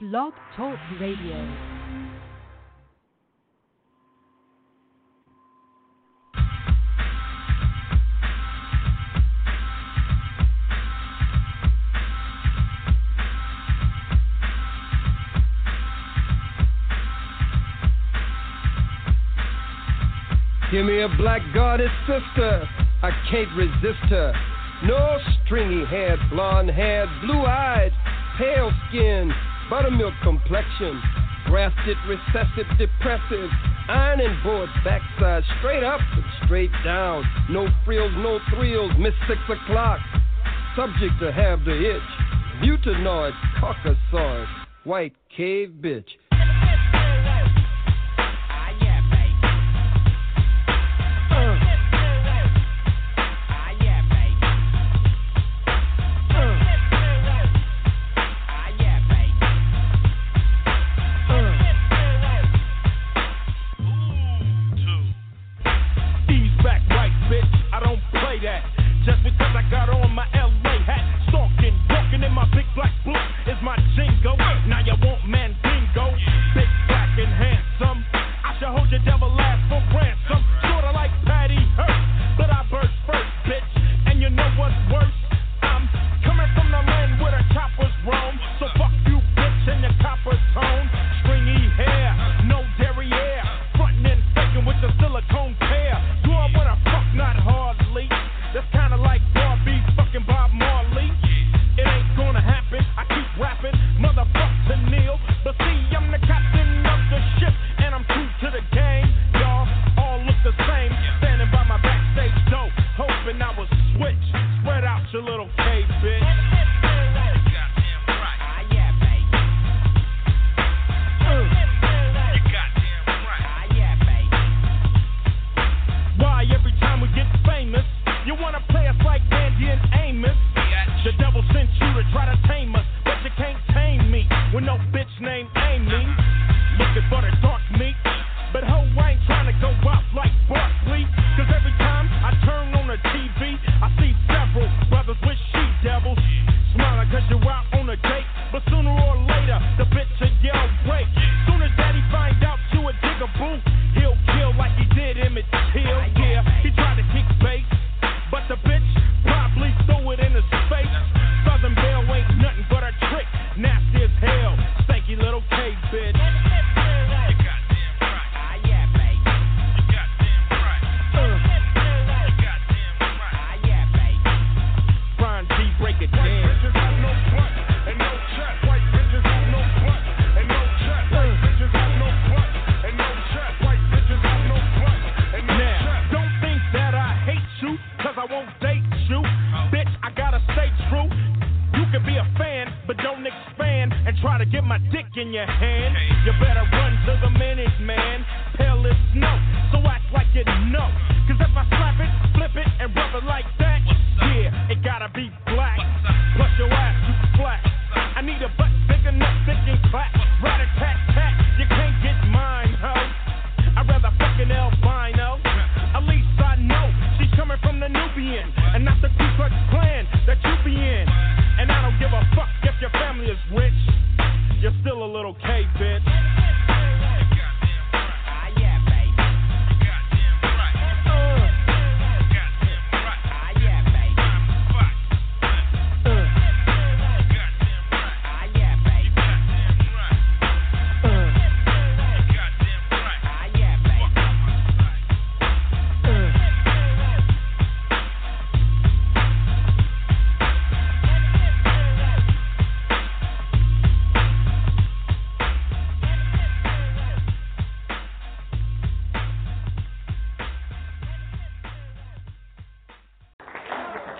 Blog Talk Radio. Give me a black goddess sister. I can't resist her. No stringy hair, blonde hair, blue eyed, pale skinned buttermilk complexion, grafted, recessive, depressive, iron and board backside, straight up and straight down. No frills, no thrills, miss six o'clock. Subject to have the itch, butanoid, caucasoid, white cave bitch.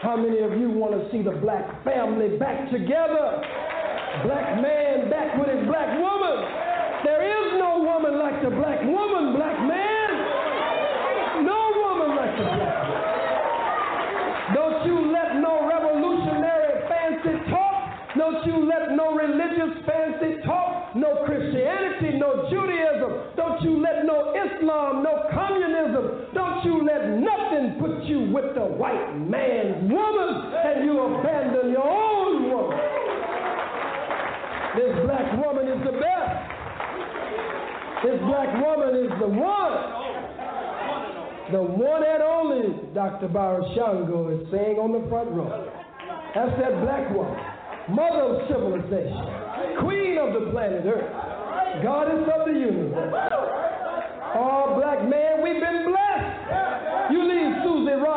How many of you want to see the black family back together? Black man back with his black woman. There is no woman like the black woman. Black Satan put you with the white man's woman and you abandon your own woman. This black woman is the best. This black woman is the one. The one and only Dr. Barashango Shango is saying on the front row. That's that black woman, mother of civilization, queen of the planet Earth, goddess of the universe. All black man, we've been blessed.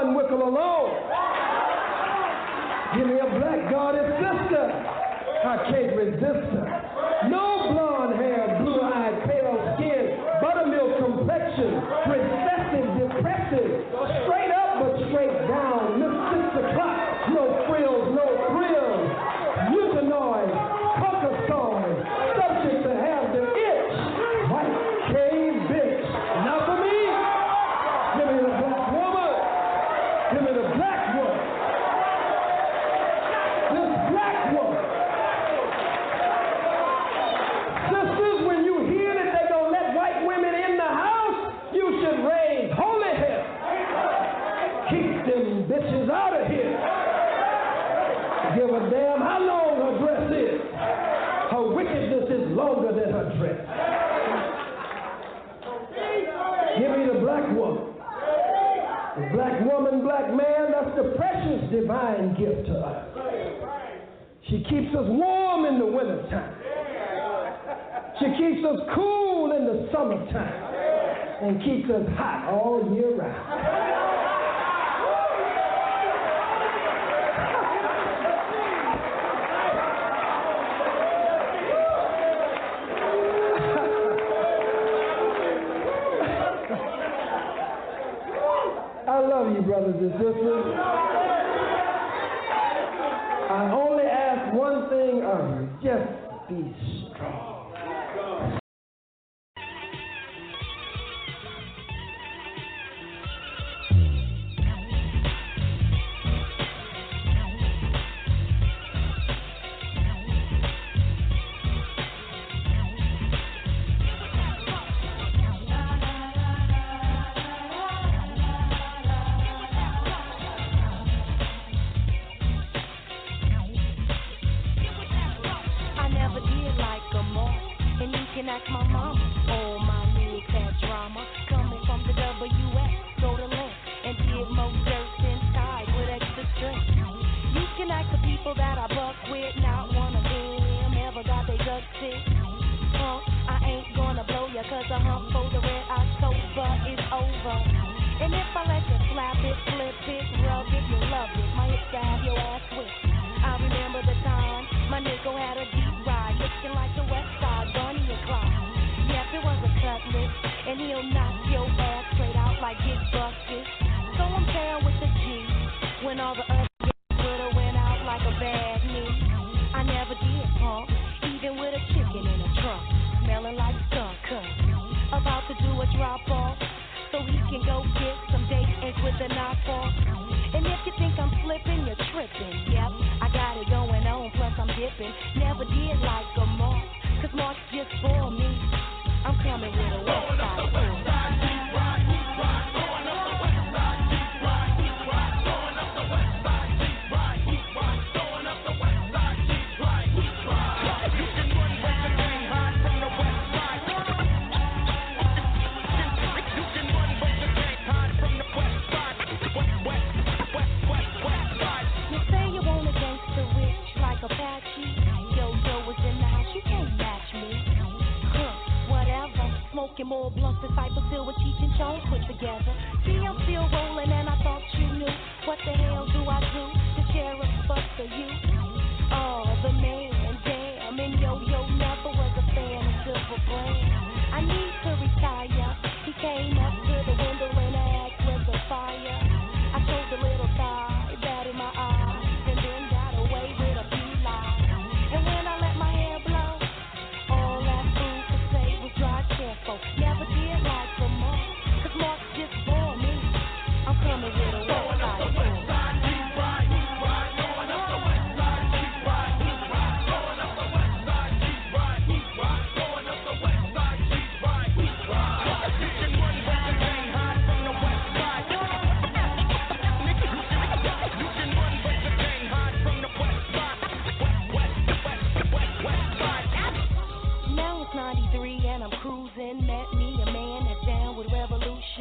John Wickham alone. Give me a black goddess sister. I can't resist her.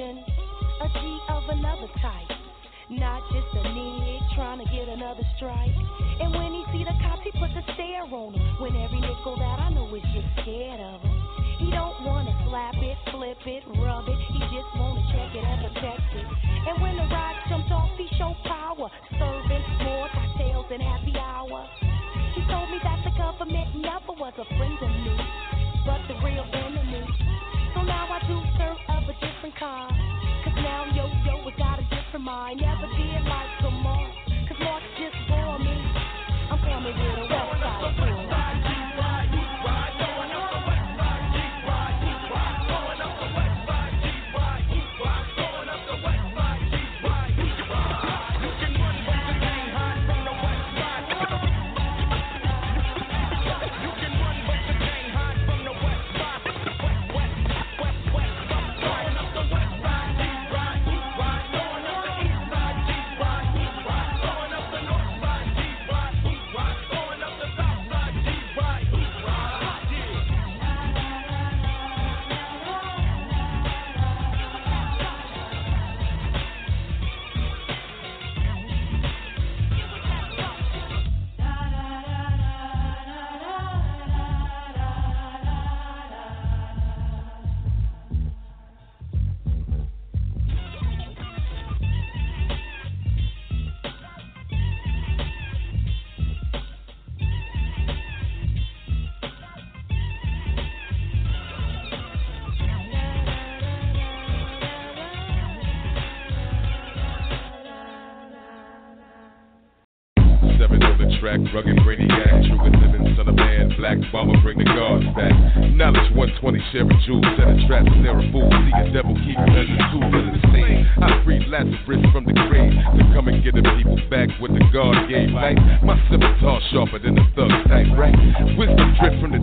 A G of another type. Not just a nig trying to get another strike. And when he see the cops, he put the stare on him. When every nickel that I know is just scared of him. He don't wanna slap it, flip it, rub it. He just wanna check it and protect it. And when the ride jumped off, he showed power. Serving more cocktails than happy hour. He told me that the government never was a friend of me, but the real enemy. So now I do kind. Cause now yo yo has got a different mind. Never rugged brainiac, true and living son of man, black bomber, bring the guards back. Knowledge 120, sharing jewels, set a trap, snare a fool, see a devil, keep as a tool, under the scene. I freed Lazarus from the grave to come and get the people back with the God gave life. My scimitar sharper than a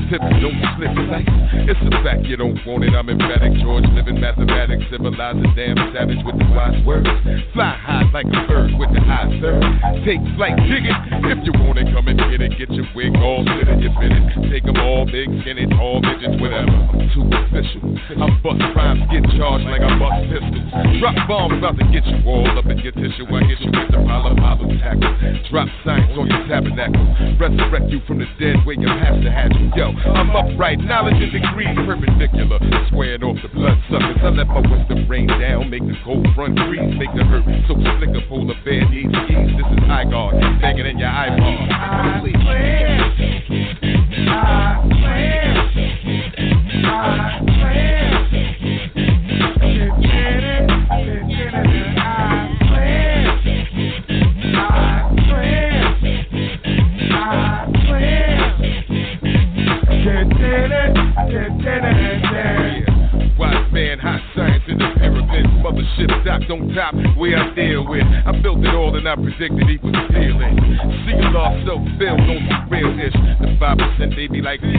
drip tips, don't slip sight. It's a fact you don't want it, I'm emphatic. George living mathematics, civilized a damn savage with the wise words. Fly high like a bird with the high third. Take flight, dig it. If you want it, come and get it. Get your wig all fit and you fit it. Take them all big, skinny, tall, midgets, whatever. I'm too official. I bust rhymes, get charged like I bust pistols. Drop bombs about to get you all up in your tissue. I hit you with the pile of hollow tackle. Drop signs on your tabernacle. Resurrect you from the dead where your pastor had you. Yo, I'm upright, knowledge and degrees perpendicular. Squared off the blood suckers. I let my wisdom rain down, make the cold front freeze, make the hurt so slick a polar bear needs. This is high guard, banging in your iPod. Like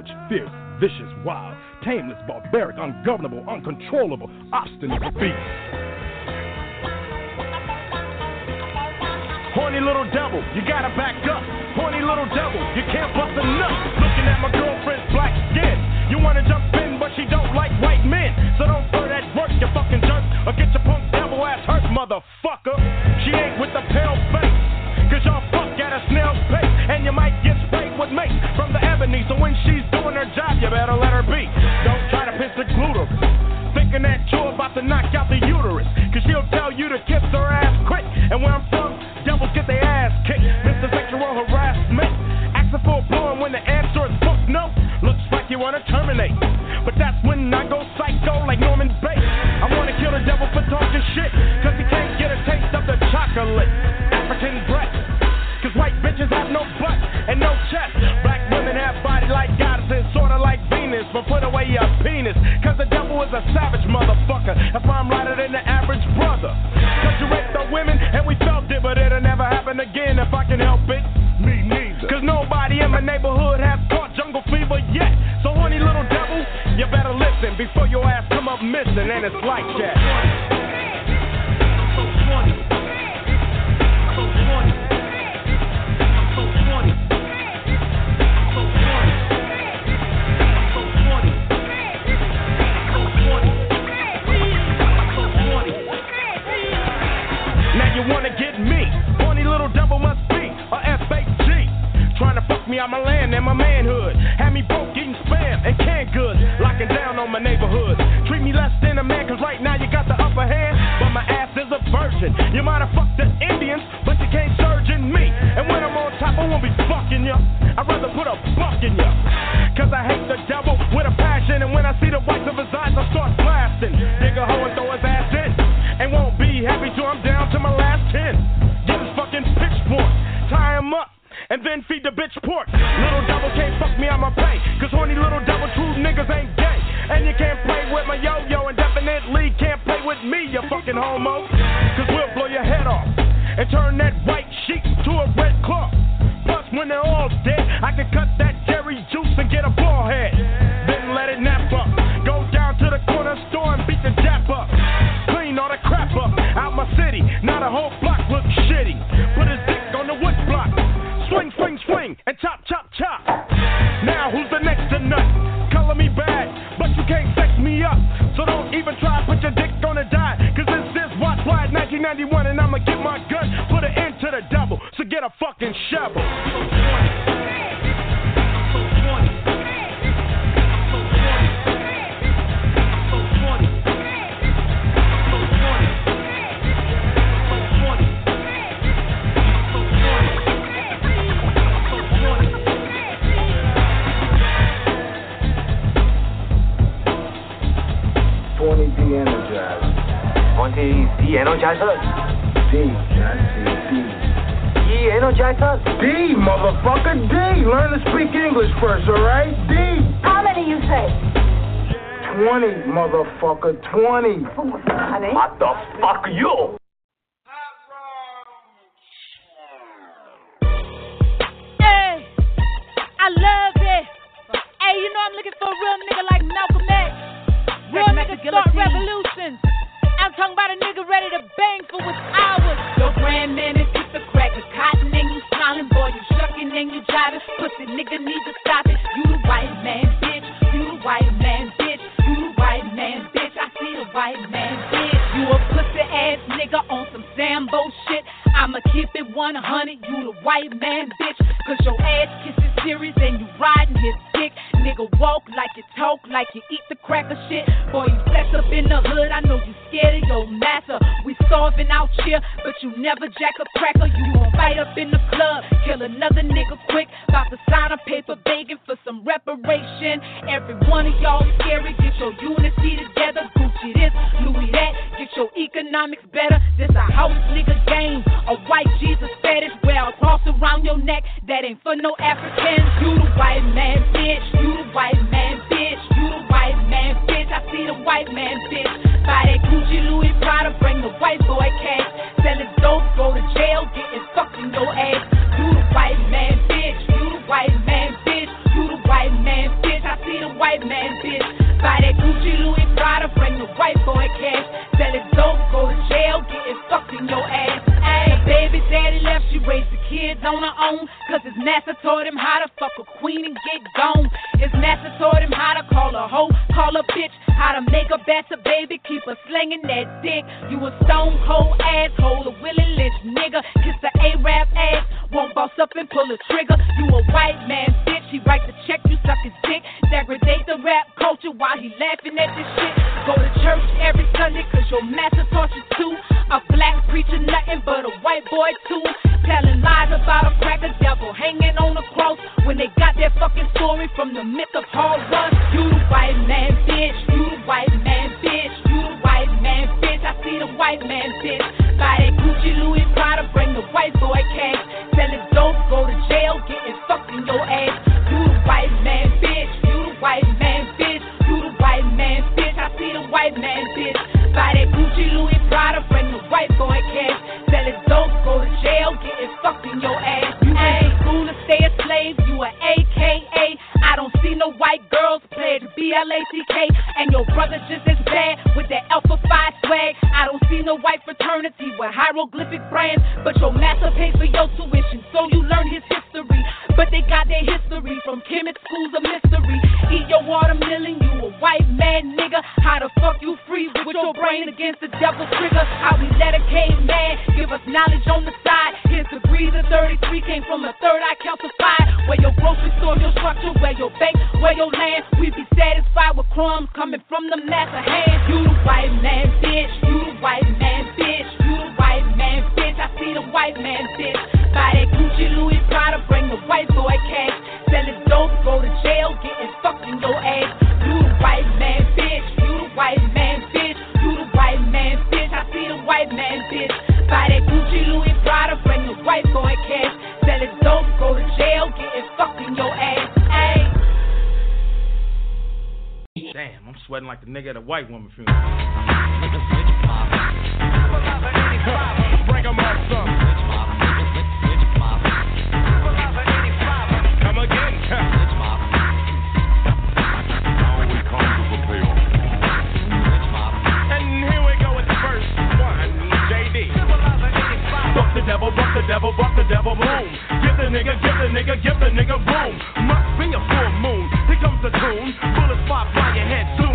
savage, fierce, vicious, wild, tameless, barbaric, ungovernable, uncontrollable, obstinate beast. Horny little devil, you gotta back up. Horny little devil, you can't bust a nut. Looking at my girlfriend's black skin. You wanna jump in, but she don't like white men. So don't throw that work, you fucking jerk, or get your punk devil ass hurt, motherfucker. She ain't with the Jackson. Monkeys, the Energizers. The The Energizers. D, motherfucker, D. Learn to speak English first, alright? D. How many you say? 20, motherfucker, 20. Honey? What the fuck, are you? Hey, I love it. Hey, you know I'm looking for a real nigga like Malcolm X. Real niggas start revolutions. Tongue by a nigga ready to bang for what's ours. Your grandman is just a cracker. Cotton and you smiling, boy, you shucking and you jiving. Pussy nigga need to stop it. You the white man, bitch. You the white man, bitch. You the white man, bitch. I see the white man, bitch. You a pussy ass nigga on some Sambo shit. I'ma keep it 100, you the white man, bitch. Cause your ass kisses serious and you riding his dick. Nigga, walk like you talk, like you eat the cracker shit. Boy, you flex up in the hood, I know you scared of your master. We starving out here, but you never jack a cracker. You gon' fight up in the club, kill another nigga quick. About to sign a paper begging for some reparation. Every one of y'all scary, get your unity together. Gucci this, Louis that, get your economics better. This a house nigga game. A white Jesus fetish, where I'll around your neck. That ain't for no Africans. You the your ass. You ain't to school to stay a slave, You a AKA. I don't see no white girls played BLACK, and your brother's just as bad with that alpha phi swag. I don't see no white fraternity with hieroglyphic brands, but your master a nigga, give a nigga, give the nigga room. Must be a full moon. Here comes the tune. Bullets fly by your head soon.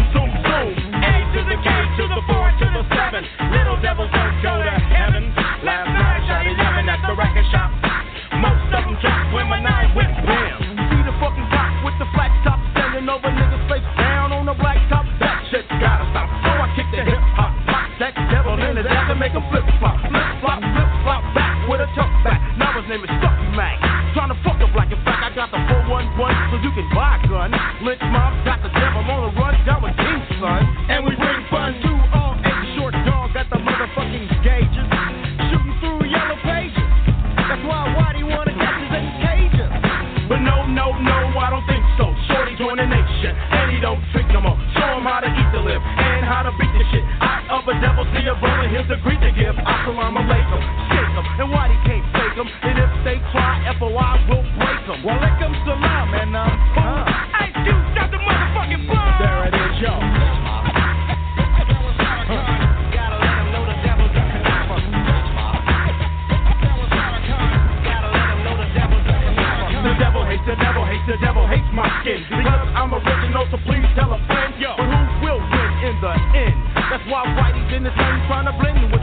Why Whitey's in the sun trying to blend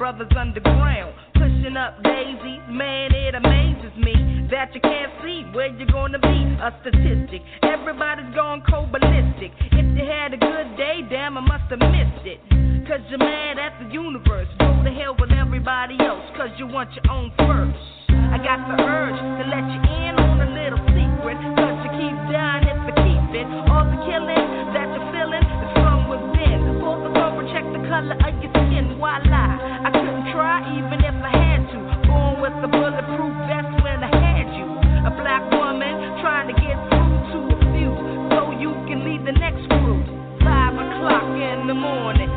brothers underground pushing up daisies. Man, it amazes me that you can't see where you're gonna be. A statistic, everybody's gone cold ballistic. If you had a good day, damn, I must have missed it. Cause you're mad at the universe. Go to hell with everybody else, cause you want your own first. I got the urge to let you in on a little secret. Cause you keep dying if you keep it. All the killing that you're feeling is from within. Pull the cover, check the color of your skin. Why lie? Even if I had to. Born with a bulletproof vest when I had you. A black woman trying to get through to a few so you can lead the next group. Five o'clock in the morning,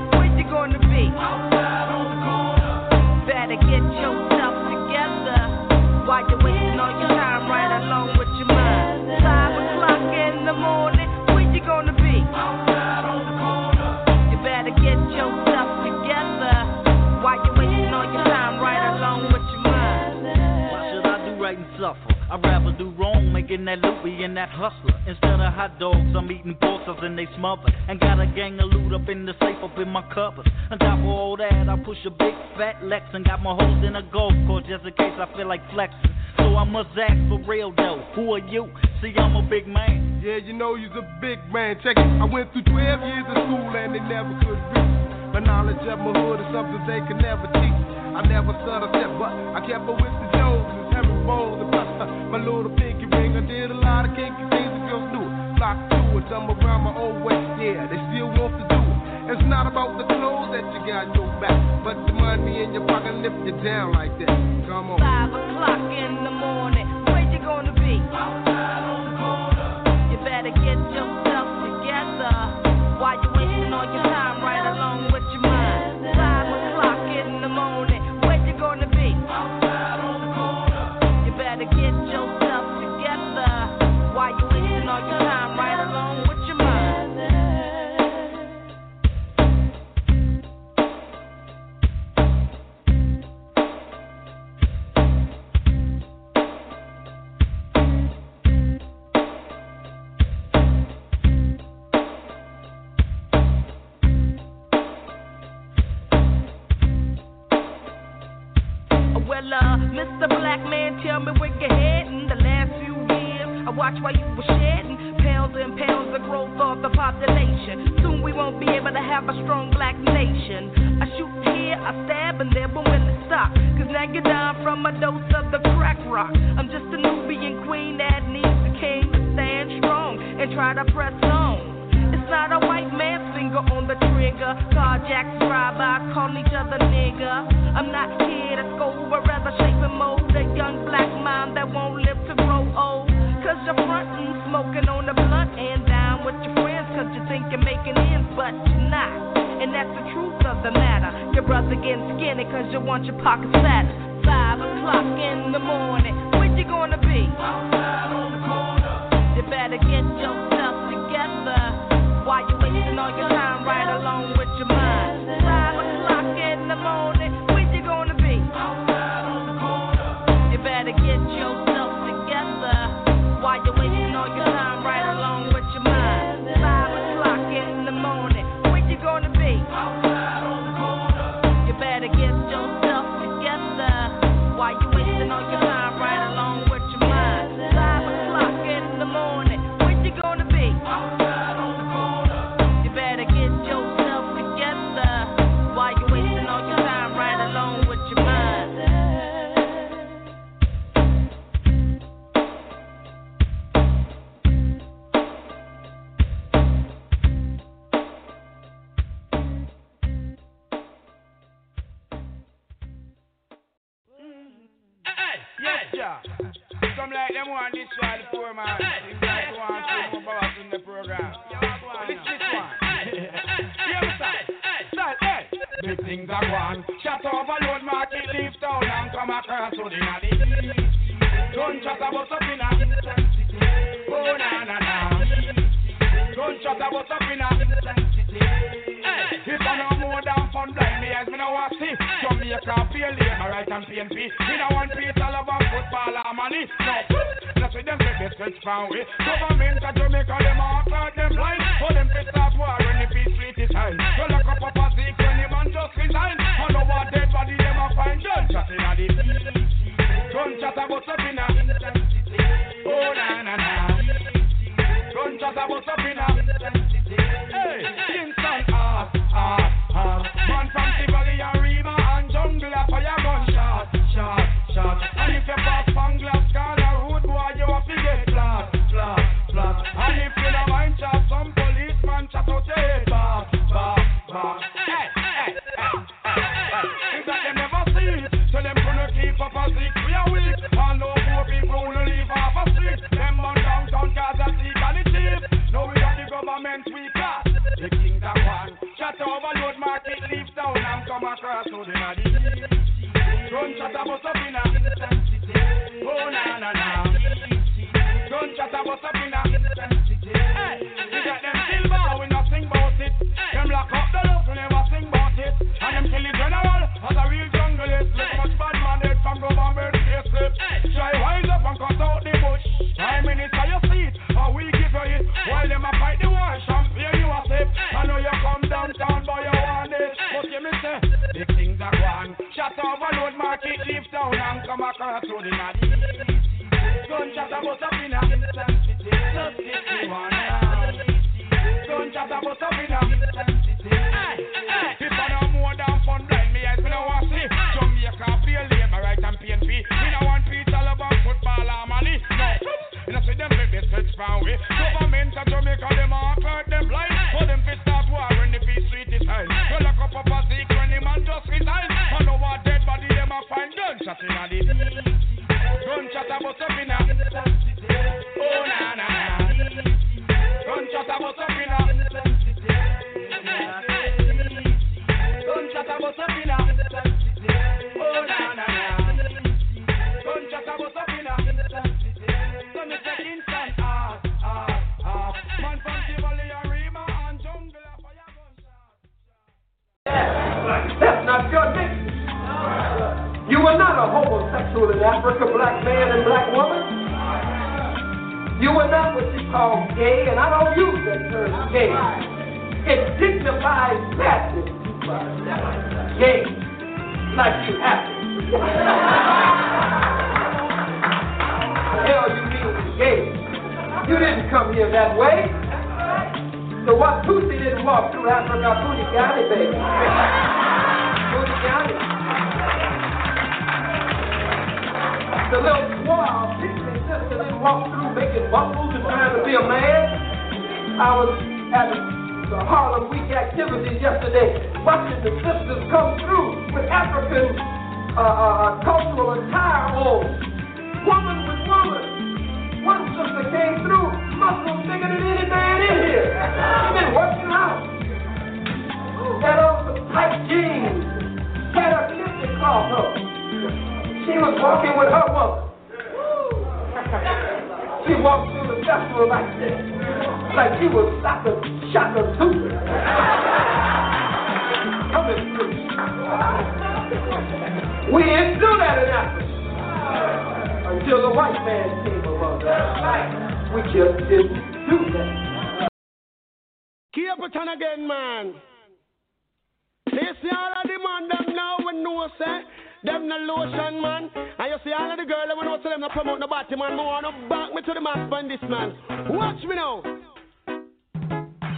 that loopy and that hustler. Instead of hot dogs, I'm eating vultures and they smother. And got a gang of loot up in the safe up in my covers. On top of all that, I push a big fat Lex and got my hoes in a golf course just in case I feel like flexing. So I must ask for real though. Who are you? See, I'm a big man. Yeah, you know you's a big man. Check it. I went through 12 years of school and they never could reach. My knowledge of my hood is something they could never teach. I never saw a step, but I kept a with the Joneses, Harry Bowles, and plus my little pig did a lot of it. Flock through it, around my old way. Yeah, they still want to do it. It's not about the clothes that you got on your back, but the money in your pocket lift you down like that. Come on. Five o'clock in the morning, where you gonna be? watch while you were shedding pounds and pounds of growth of the population. Soon we won't be able to have a strong black nation. I shoot here, I stab and there, but when it stop, cause now you're dying from a dose of the crack rock. I'm just a Nubian queen that needs a king to stand strong and try to press on. It's not a white man's finger on the trigger. Carjacks, drive by, calling each other nigga. I'm not here to scold, but rather shape and mold. That's the truth of the matter. Your brother getting skinny cause you want your pockets fat. Five o'clock in the morning, where you gonna be? Outside on the corner. You better get yourself together. Why you wasting all your time? I was at the Harlem Week activities yesterday, watching the sisters come through with African uh, uh, uh cultural attire on, woman with woman. One sister came through, muscle bigger than any man in here. She been working out. Had on some tight jeans. Had her kitten cloth up. She was walking with her woman. She walked through the festival like this. Like she was shaka, shaka super. Coming through. We didn't do that in Africa until the white man came along. We just didn't do that. Keep it on again, man. They see all of the man them now we know say them the lotion man. And you see all of the girl them know say them no promote the body man. Me wanna back me to the max on this man. Watch me now.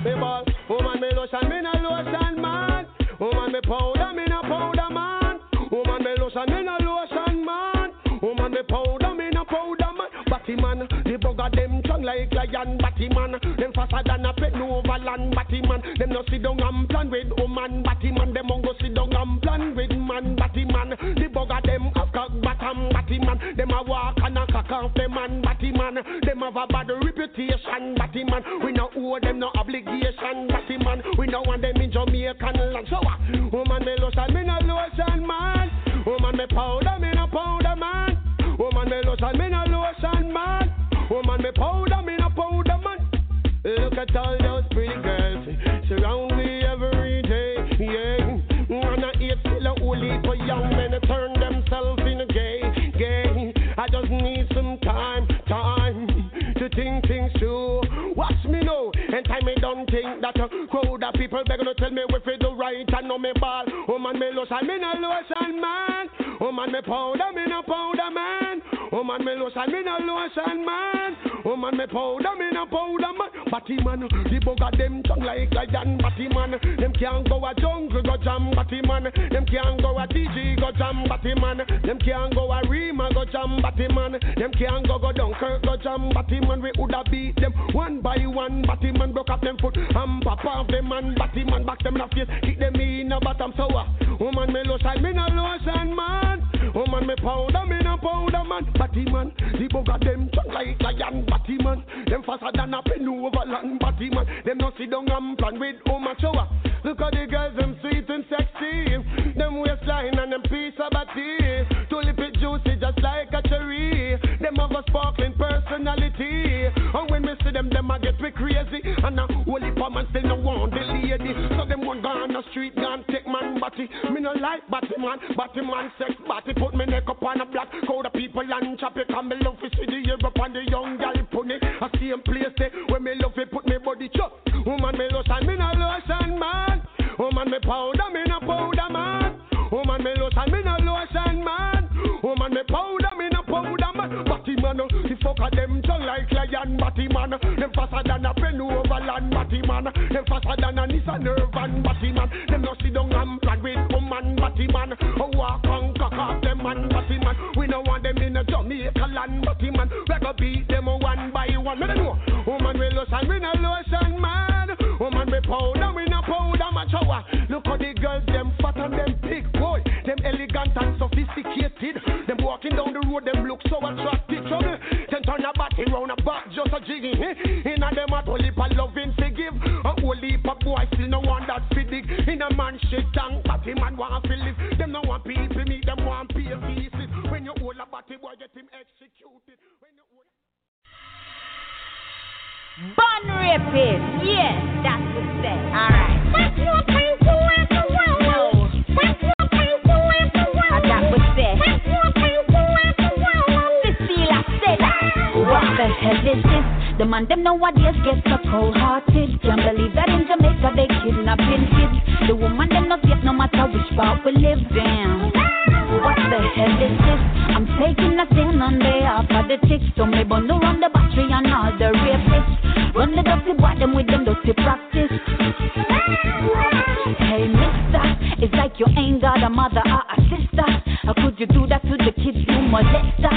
Hey ball, woman me lotion, me no lotion man. Woman me powder, me no powder man. Woman me lotion, me no lotion man. Woman me powder, me no powder man. Batty man, the bugger them strong like lion. Batty man, them faster than a pet over land. Batty man, them no sit down and plan with woman. Batty man, them go sit down and plan with man. Batty man, the bugger them have cock bottom. Batty man, them a walk and a cock off them man. Batty man, them have a bad reputation. Batty man, we no owe them no obligation. Batty man, we no want them in Jamaican land. So what? Woman me lotion, me no lotion man. Woman me powder, me no powder man. Woman me lotion, me no lotion man. Woman me powder, me no powder man. Look at all a crowd of people begging to tell me if it do right and no me ball. Oh, Woman me lotion, me no lotion man. Oh, Woman me powder, me no powder man. Oh, Woman me lotion, me no lotion man. Woman me powder, me no powder man. Batty man, the bugger them tongue like lion. Batty man, them can't go a jungle go jam. Batty man, them can't go a DJ go jam. Batty man, them can't go a Rima go jam. Batty man, them can't go go Dunkirk go jam. Batty man, we woulda beat them one by one. Batty man broke up them foot and pop off them man. Batty man back them in the face, kick them in the bottom sour. Uh, woman me lotion, me no lotion man. Woman me powder, me no powder man. Batty man, the bugger them tongue like lion. Batty man, them faster than a pen over land. Batty man, them no sit down and plan with woman shower. Look at the girls, them sweet and sexy. Them waistline and them piece of body. Tulip it juicy just like a cherry. Them have a sparkling personality. And when we see them, them a get me crazy. And a holy man still no want the lady. So them one go on the street, gone body. Me no like batty man, batty man sex body. Put me neck up on a black. Call the people and chop it. And me love to see the Europe and the young gal it. I see him place there when me love it, put me body chop. Woman me lotion, me no lotion man. Woman me powder, me no powder man. Woman me lotion, me no lotion man. Woman me powder, me no powder man. Batty man, oh, the fuck of them tongue like lion. Batty man, oh, them faster than a pen over land. Batty man, oh, them faster than a Nissan Nervan. Batty man, them no sit down and. Batty man, oh walk and cock off them man. Batty man, we no want them in a Jamaica land. Batty man, we go beat them one by one. Me no know. Woman we lotion, we no lotion man. Woman we powder, we no powder man. Shower. Look how the girls them fat and them big boy. Them elegant and sophisticated. Them walking down the road, them look so attractive. Trouble. Then turn a body round a back, just a jigging. Eh? In a them a whole heap loving to give. A whole heap of boy still no one that a man shit down, but him man want to live. Them no want people meet, them want pay visit. When you hold a body boy, get him executed. When you hold... Bun rapist, yes, that's what they All right. What you think you want to roll? What you think you want to roll? That was. What you What the hell is this? Man them nowadays get so cold-hearted. Can't believe that in Jamaica they kidnapping kids. The woman them not yet no matter which part we live. in. What the hell is this? I'm taking a stand on behalf of the chicks. So me bundle run the battery and all the rapists. Run the dirty boy them with them dirty practice. Hey mister, it's like you ain't got a mother or a sister. How could you do that to the kids you molester?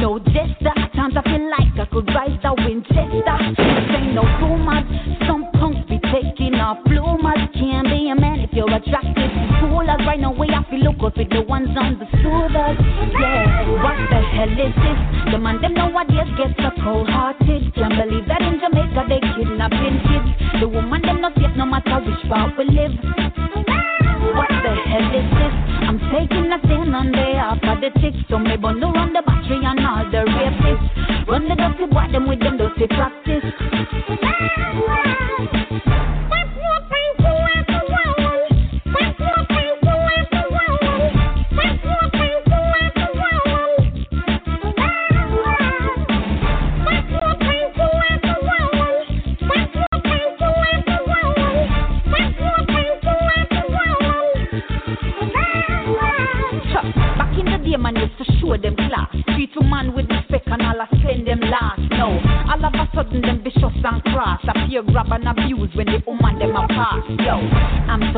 No jester, times I feel like could rise the Winchester. Ain't no rumors, some punks be taking off bloomers. Can't be a man if you're attractive and cool as right now way I feel look good with the ones on the soothers. Yeah, what the hell is this? The man them nowadays get so cold-hearted. Can't believe that in Jamaica they kidnapping kids. The woman them not safe no matter which part we live. What the hell is this? I'm taking a stand on behalf of the chicks. So me bundle run the battery and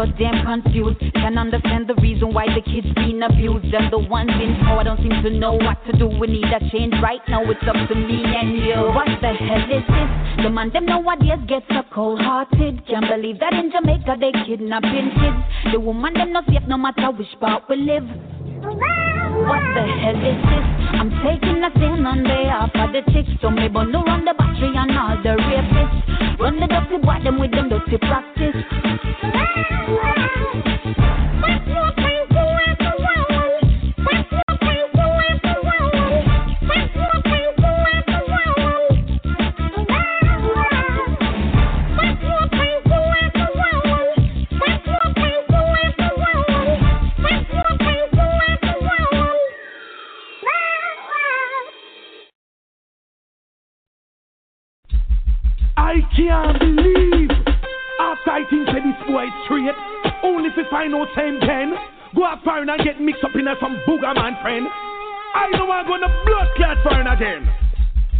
I'm so damn confused. Can't understand the reason why the kids being abused. And the ones in power don't seem to know what to do. We need a change right now. It's up to me and you. What the hell is this? The man them nowadays get so cold-hearted. Can't believe that in Jamaica they kidnapping kids. The woman them not safe no matter which part we live. What the hell is this? I'm taking a stand on behalf of the chicks. So me bundle run the battery and all the rapists. Run the dirty boy them with them dirty practice. Find out same ten, go out foreign and get mixed up in a some booger man friend. I know I'm gonna blood clot foreign again.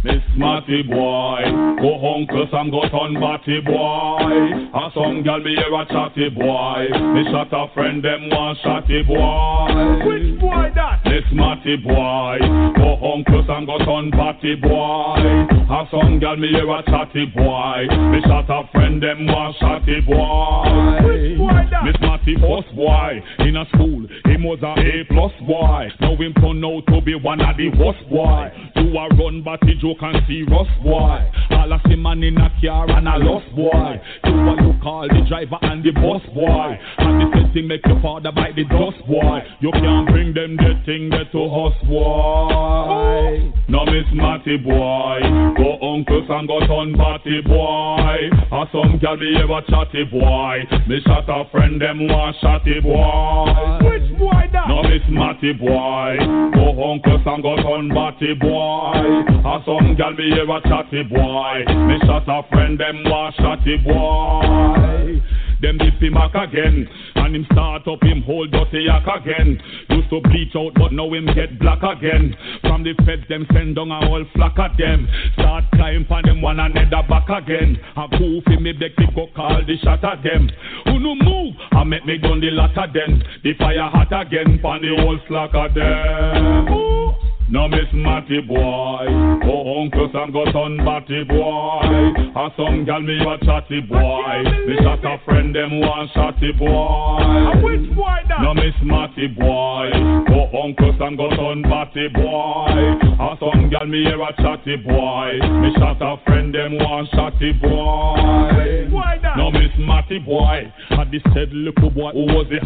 Miss Matty boy, go home cause I'm got on batty boy. And some gal me hear a chatty boy. Me shot a friend them one shotty boy. Which boy that? Miss Matty boy, go home cause I'm got on batty boy. And some gal me hear a chatty boy. Me shot a friend them one shotty boy. Which boy that? Miss Matty first boy in a school, him was a A plus boy. Now him turn out to be one of the worst boy. Do a run batty joke and see Ross boy. All I see man in a car and a lost boy. Do what you call the driver and the boss boy. And the thing make your father bite the dust boy. You can't bring them the thing there to us boy. No Miss Matty boy, go uncles and go son batty boy. Or some girl be ever chatty boy. Me shot a friend them one shotty boy. Which boy that? No Miss Matty boy, go uncles and go batty boy. Or some girl be ever chatty boy. Me shot a friend them one shotty boy. Them dip him back again, and him start up him whole dirty yak again. Used to bleach out, but now him get black again. From the feds them send down a whole flock of them. Start climb on them one another back again. A goofy me beg to go call the shot at them. Who no move? I make me gun the lot of them. The fire hot again, pon the whole flock of them. Ooh. No miss Matty boy, go uncle Sam go son batty boy. And some gal me a chatty boy. Me shot a friend them one shotty boy. Which boy that? No miss Matty boy, go uncle Sam go son batty boy. And some gal me hear a chatty boy. Me shot a friend them one shotty boy. Boy that? No miss Matty boy, had this said little boy who was the